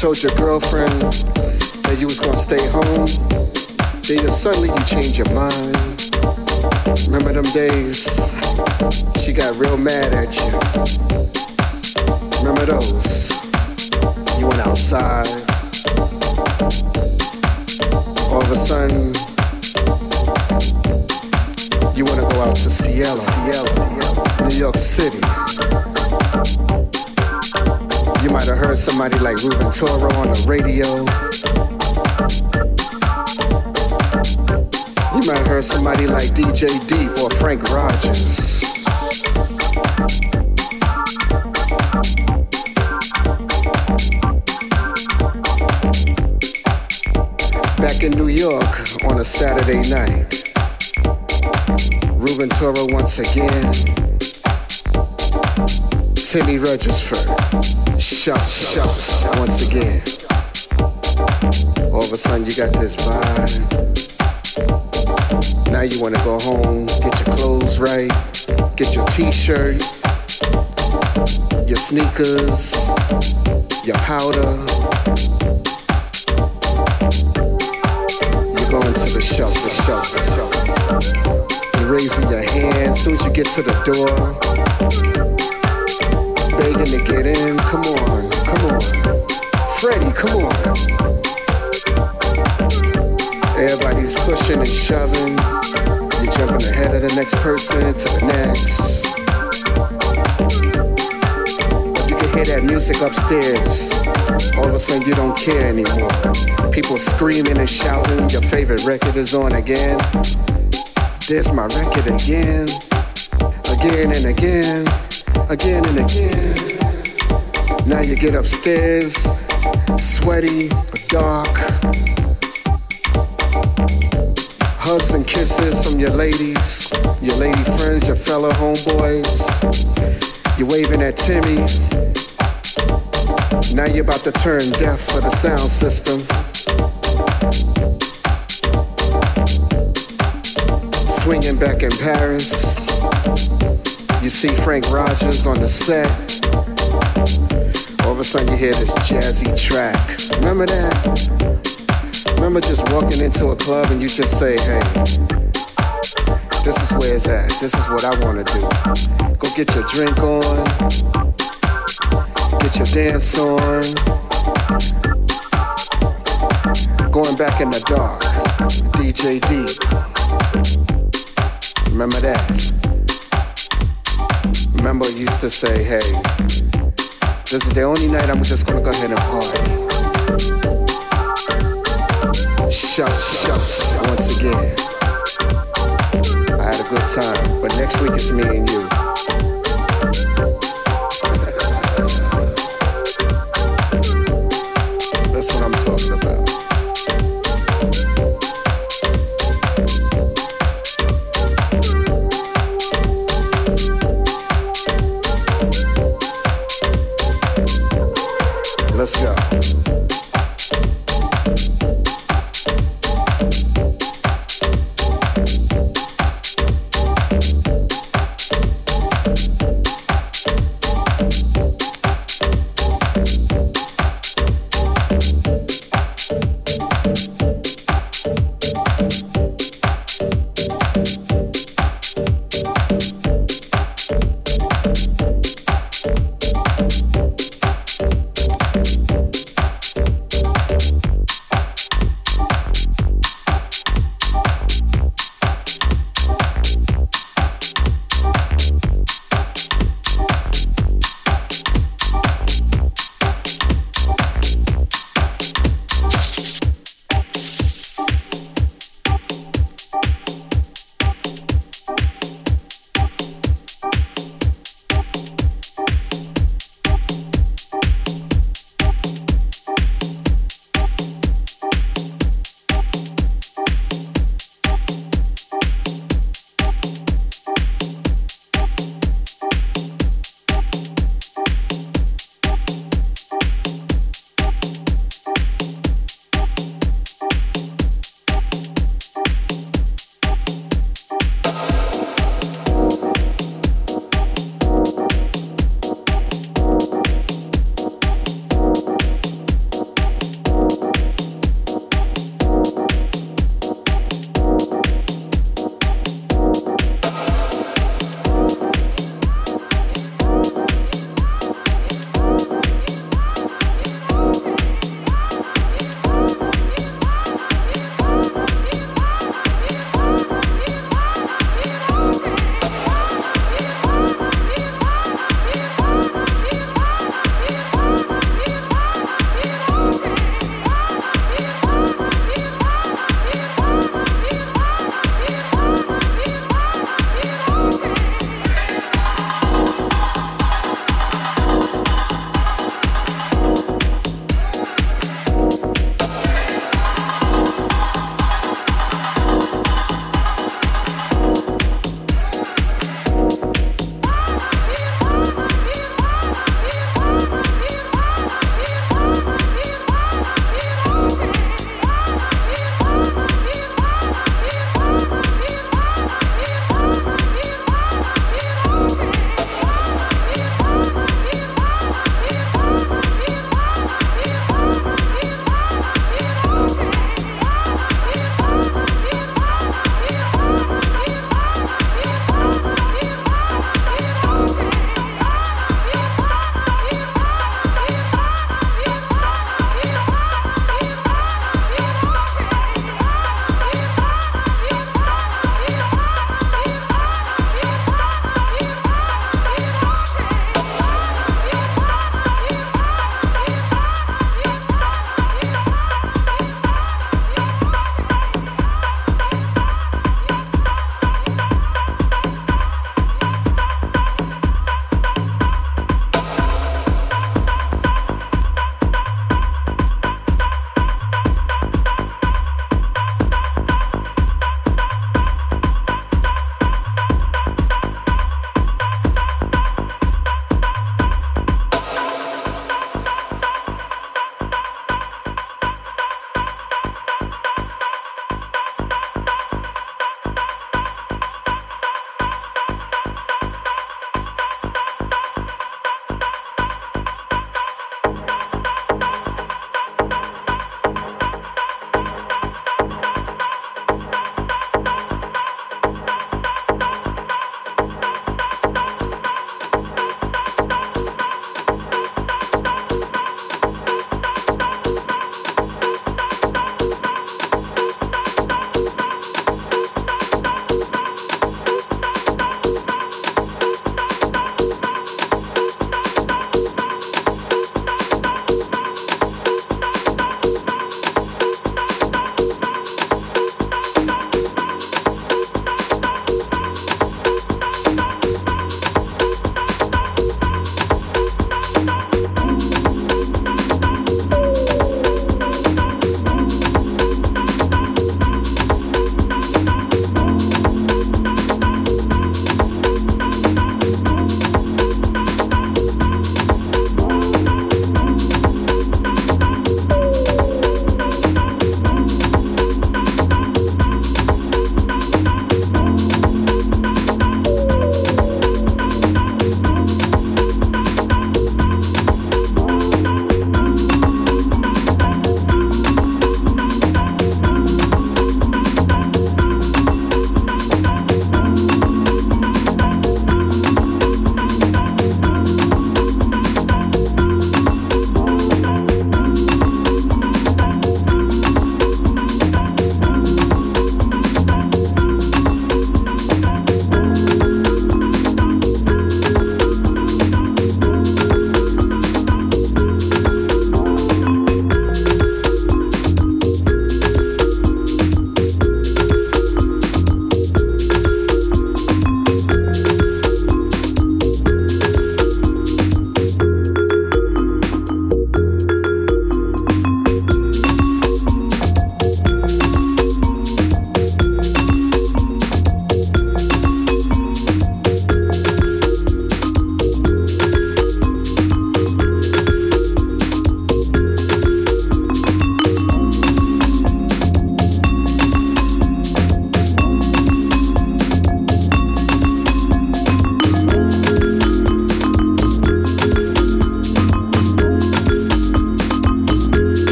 told your girlfriend that you was gonna stay home. Then suddenly you change your mind. Once again, Timmy Regisford shout, shout once again. All of a sudden you got this vibe. Now you wanna go home, get your clothes right, get your t-shirt, your sneakers, your powder. To the door begging to get in. Come on, come on. Freddie, come on. Everybody's pushing and shoving. You're jumping ahead of the next person to the next. You can hear that music upstairs. All of a sudden, you don't care anymore. People screaming and shouting. Your favorite record is on again. There's my record again. Again and again again and again. Now you get upstairs, sweaty, dark. Hugs and kisses from your ladies, your lady friends, your fellow homeboys. You're waving at Timmy. Now you're about to turn deaf for the sound system. Swinging back in Paris. You see Frank Rogers on the set. All of a sudden you hear this jazzy track. Remember that? Remember just walking into a club and you just say, hey, this is where it's at. This is what I want to do. Go get your drink on. Get your dance on. Going back in the dark. DJ Deep. Remember that? Remember, used to say, hey, this is the only night I'm just gonna go ahead and party. Shout, shout, once again. I had a good time, but next week it's me and you.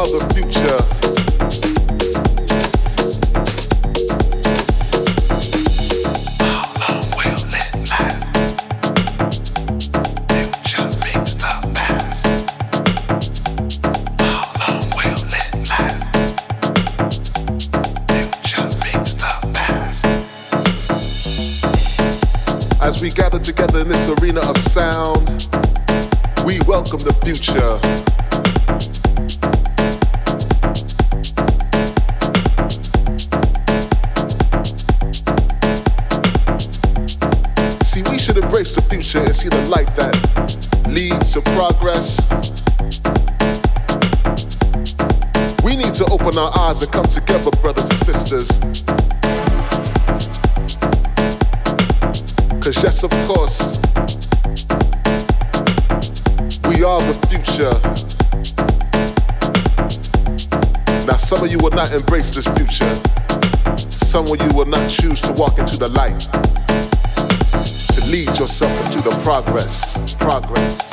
Are the past. How long will it last? future. Begs the past. As we gather together in this arena of sound, we welcome the future. Open our eyes and come together, brothers and sisters. Cause yes, of course, we are the future. Now, some of you will not embrace this future. Some of you will not choose to walk into the light, to lead yourself into the progress, progress, progress,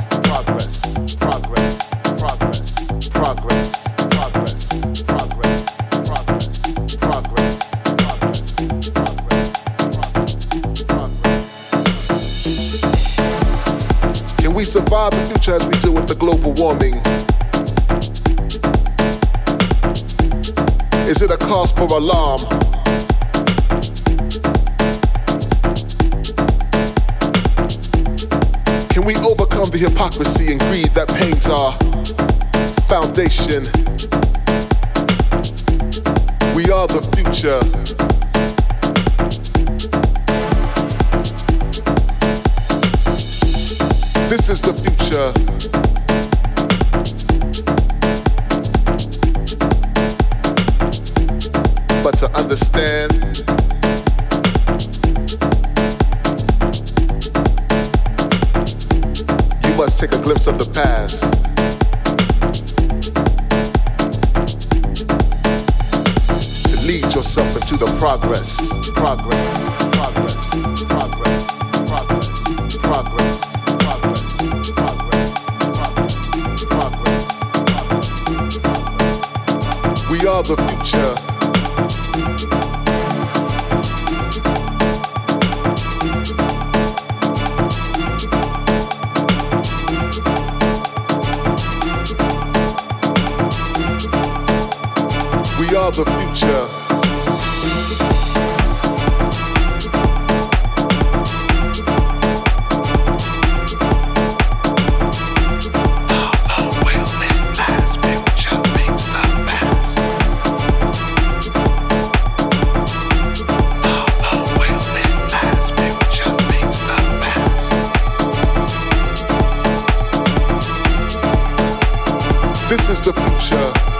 survive the future as we deal with the global warming? Is it a cause for alarm? Can we overcome the hypocrisy and greed that pains our foundation? We are the future. This is the future. But to understand, you must take a glimpse of the past. To lead yourself into the progress, progress, progress, progress, Are the future. We are the future. This is the future.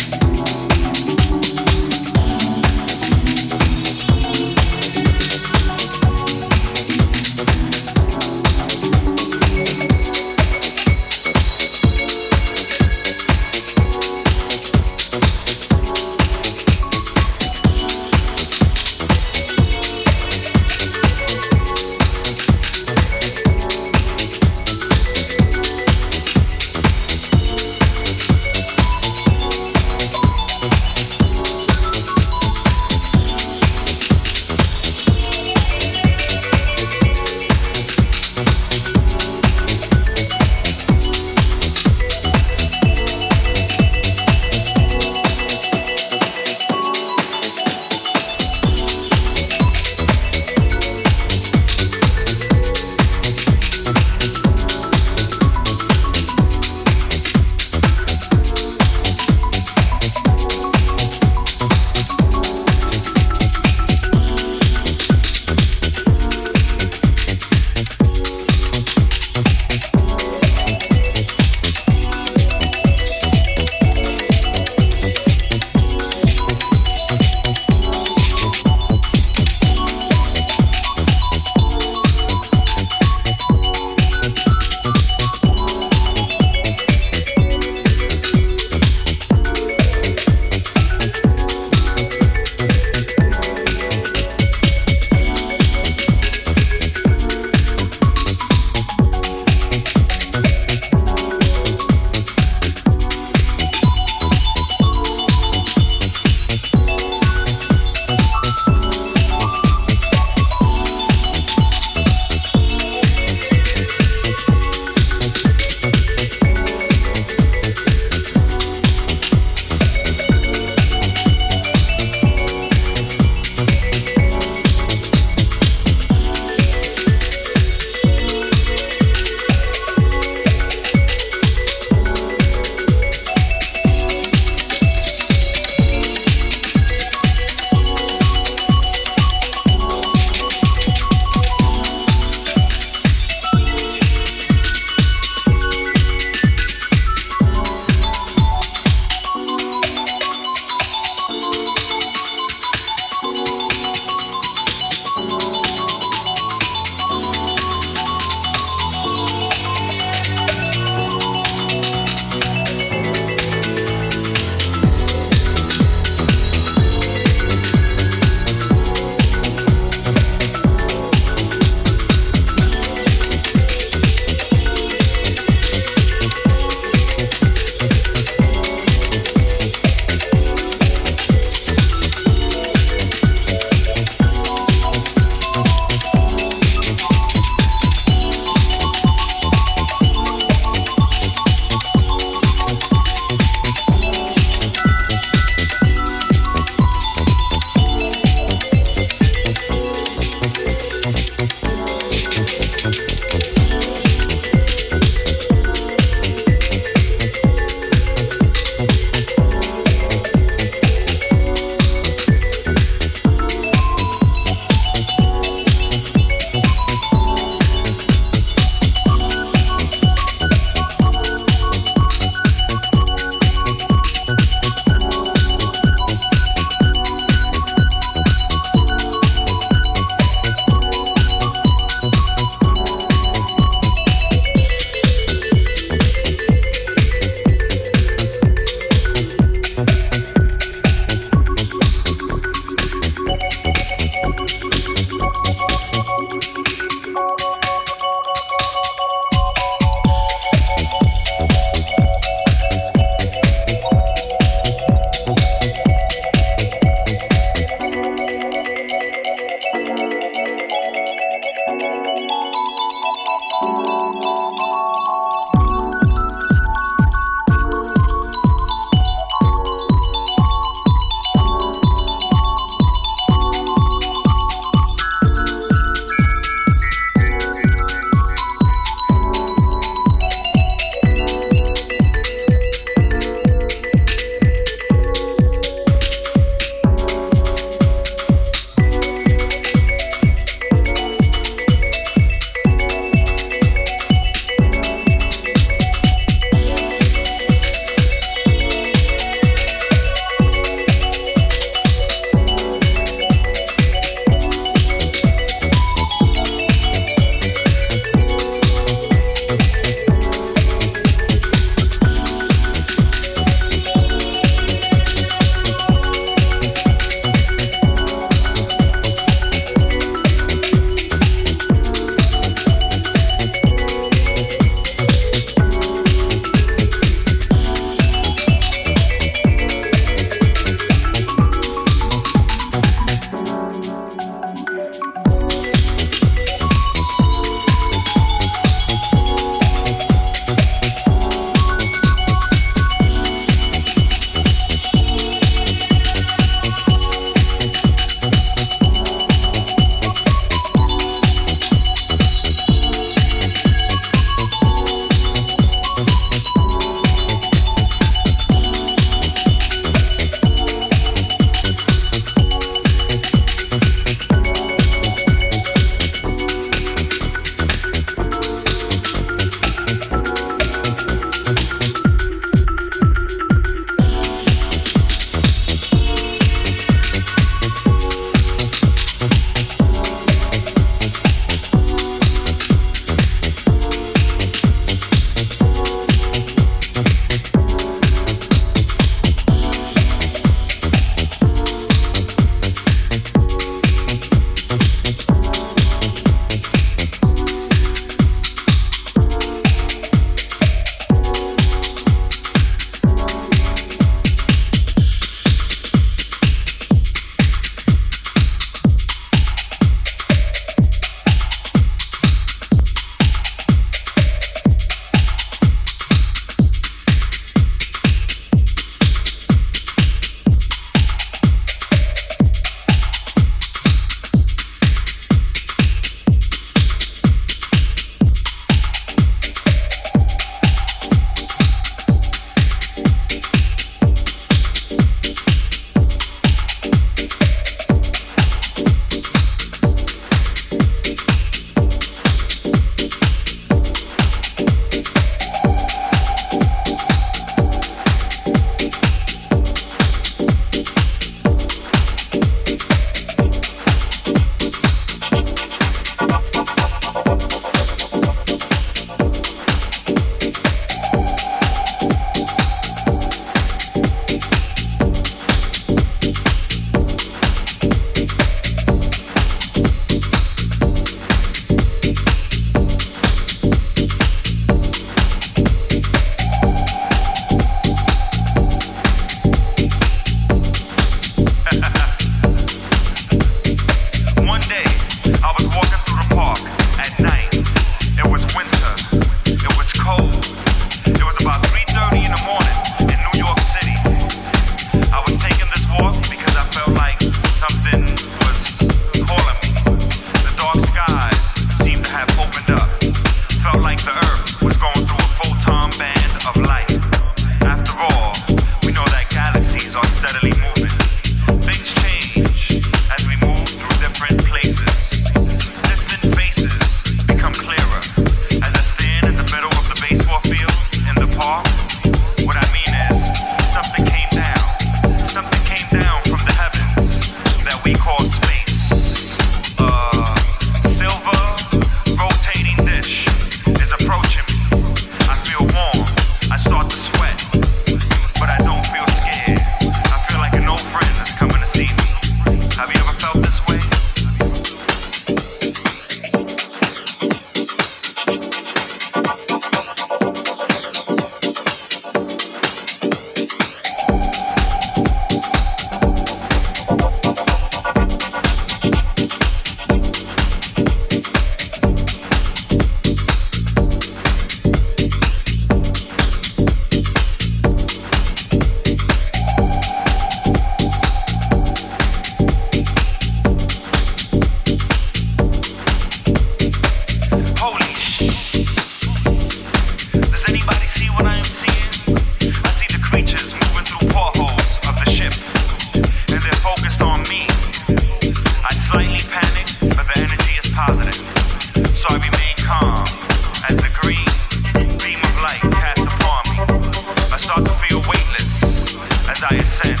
I ascend.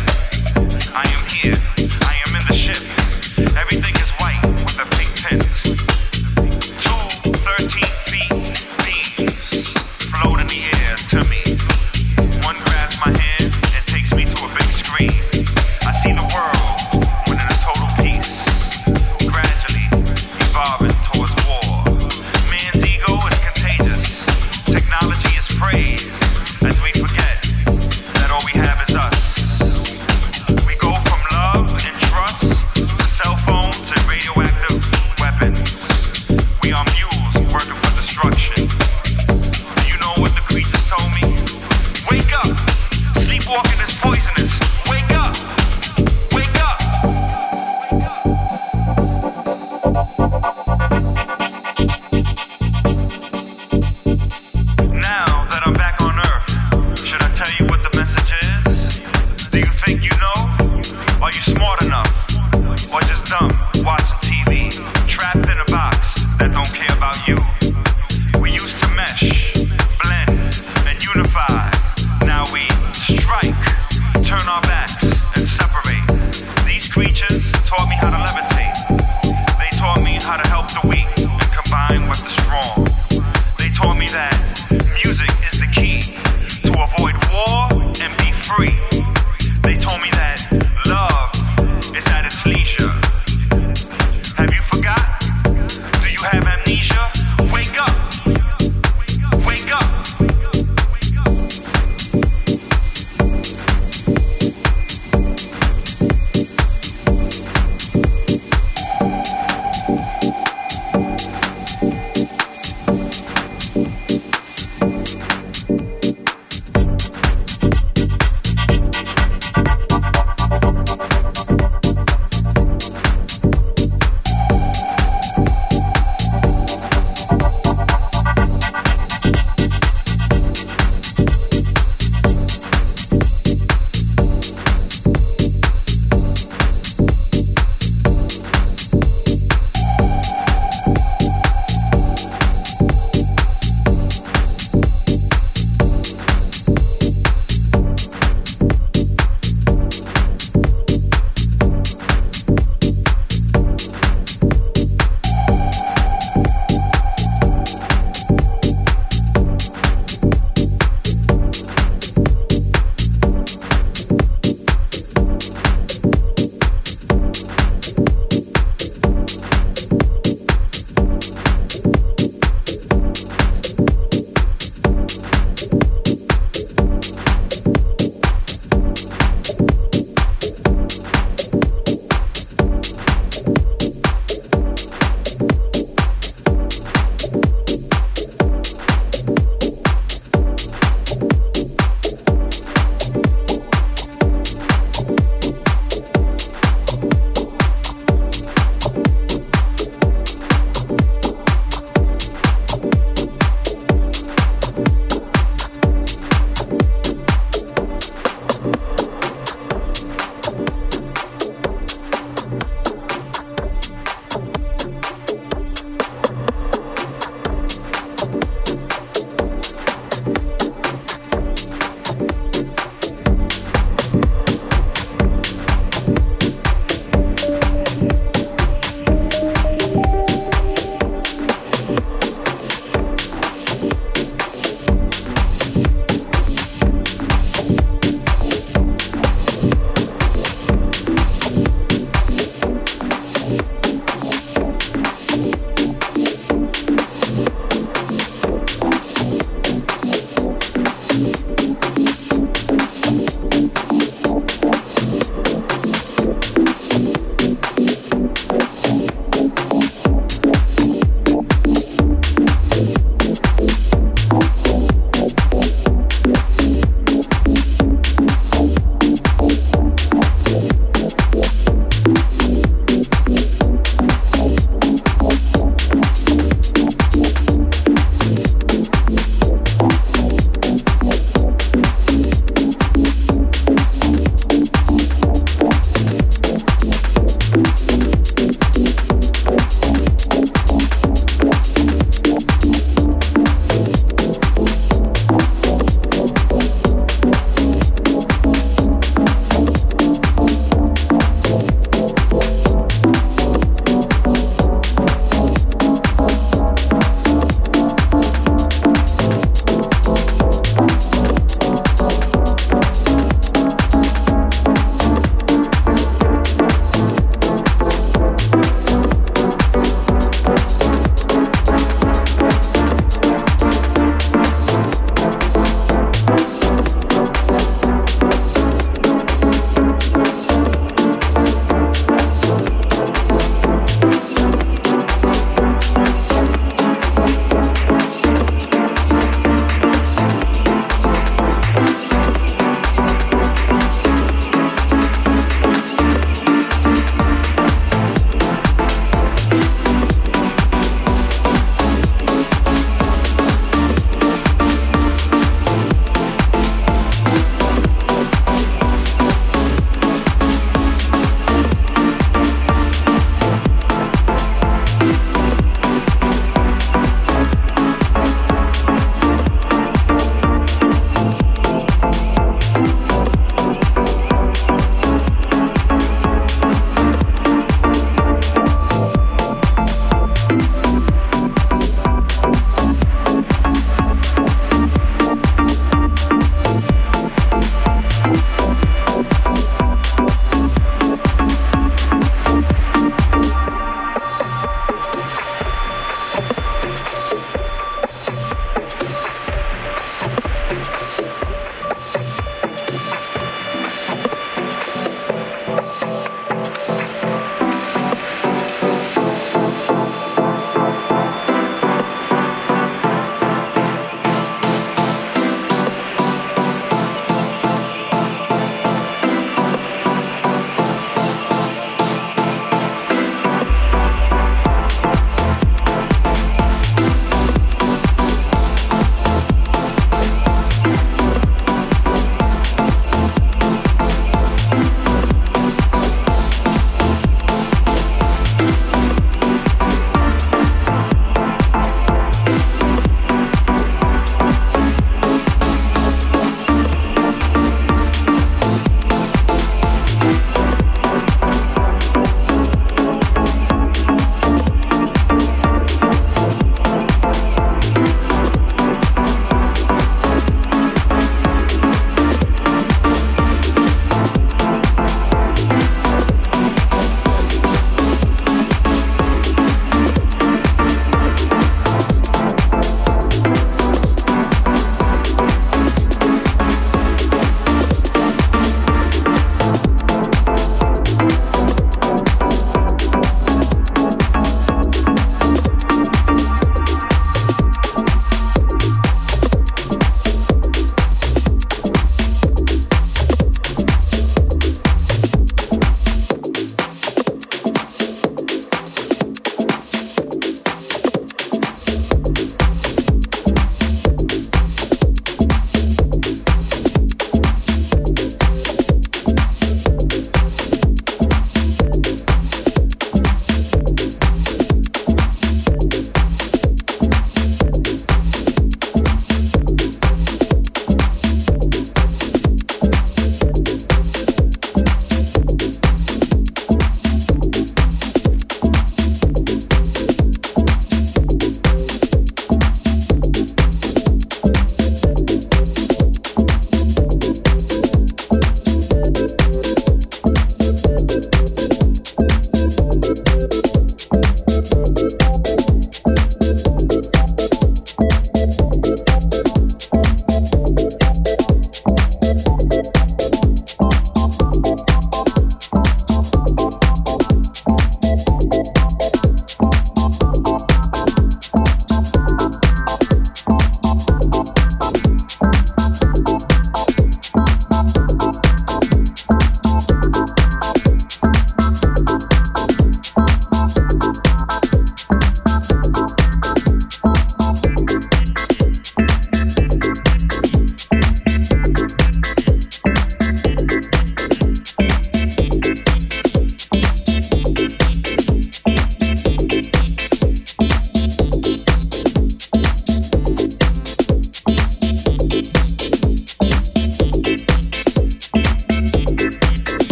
I am here.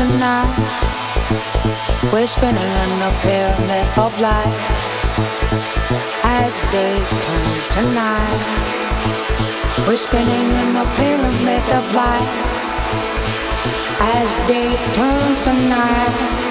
tonight. We're spinning in a pyramid of light as day turns to night. We're spinning in a pyramid of light as day turns to night.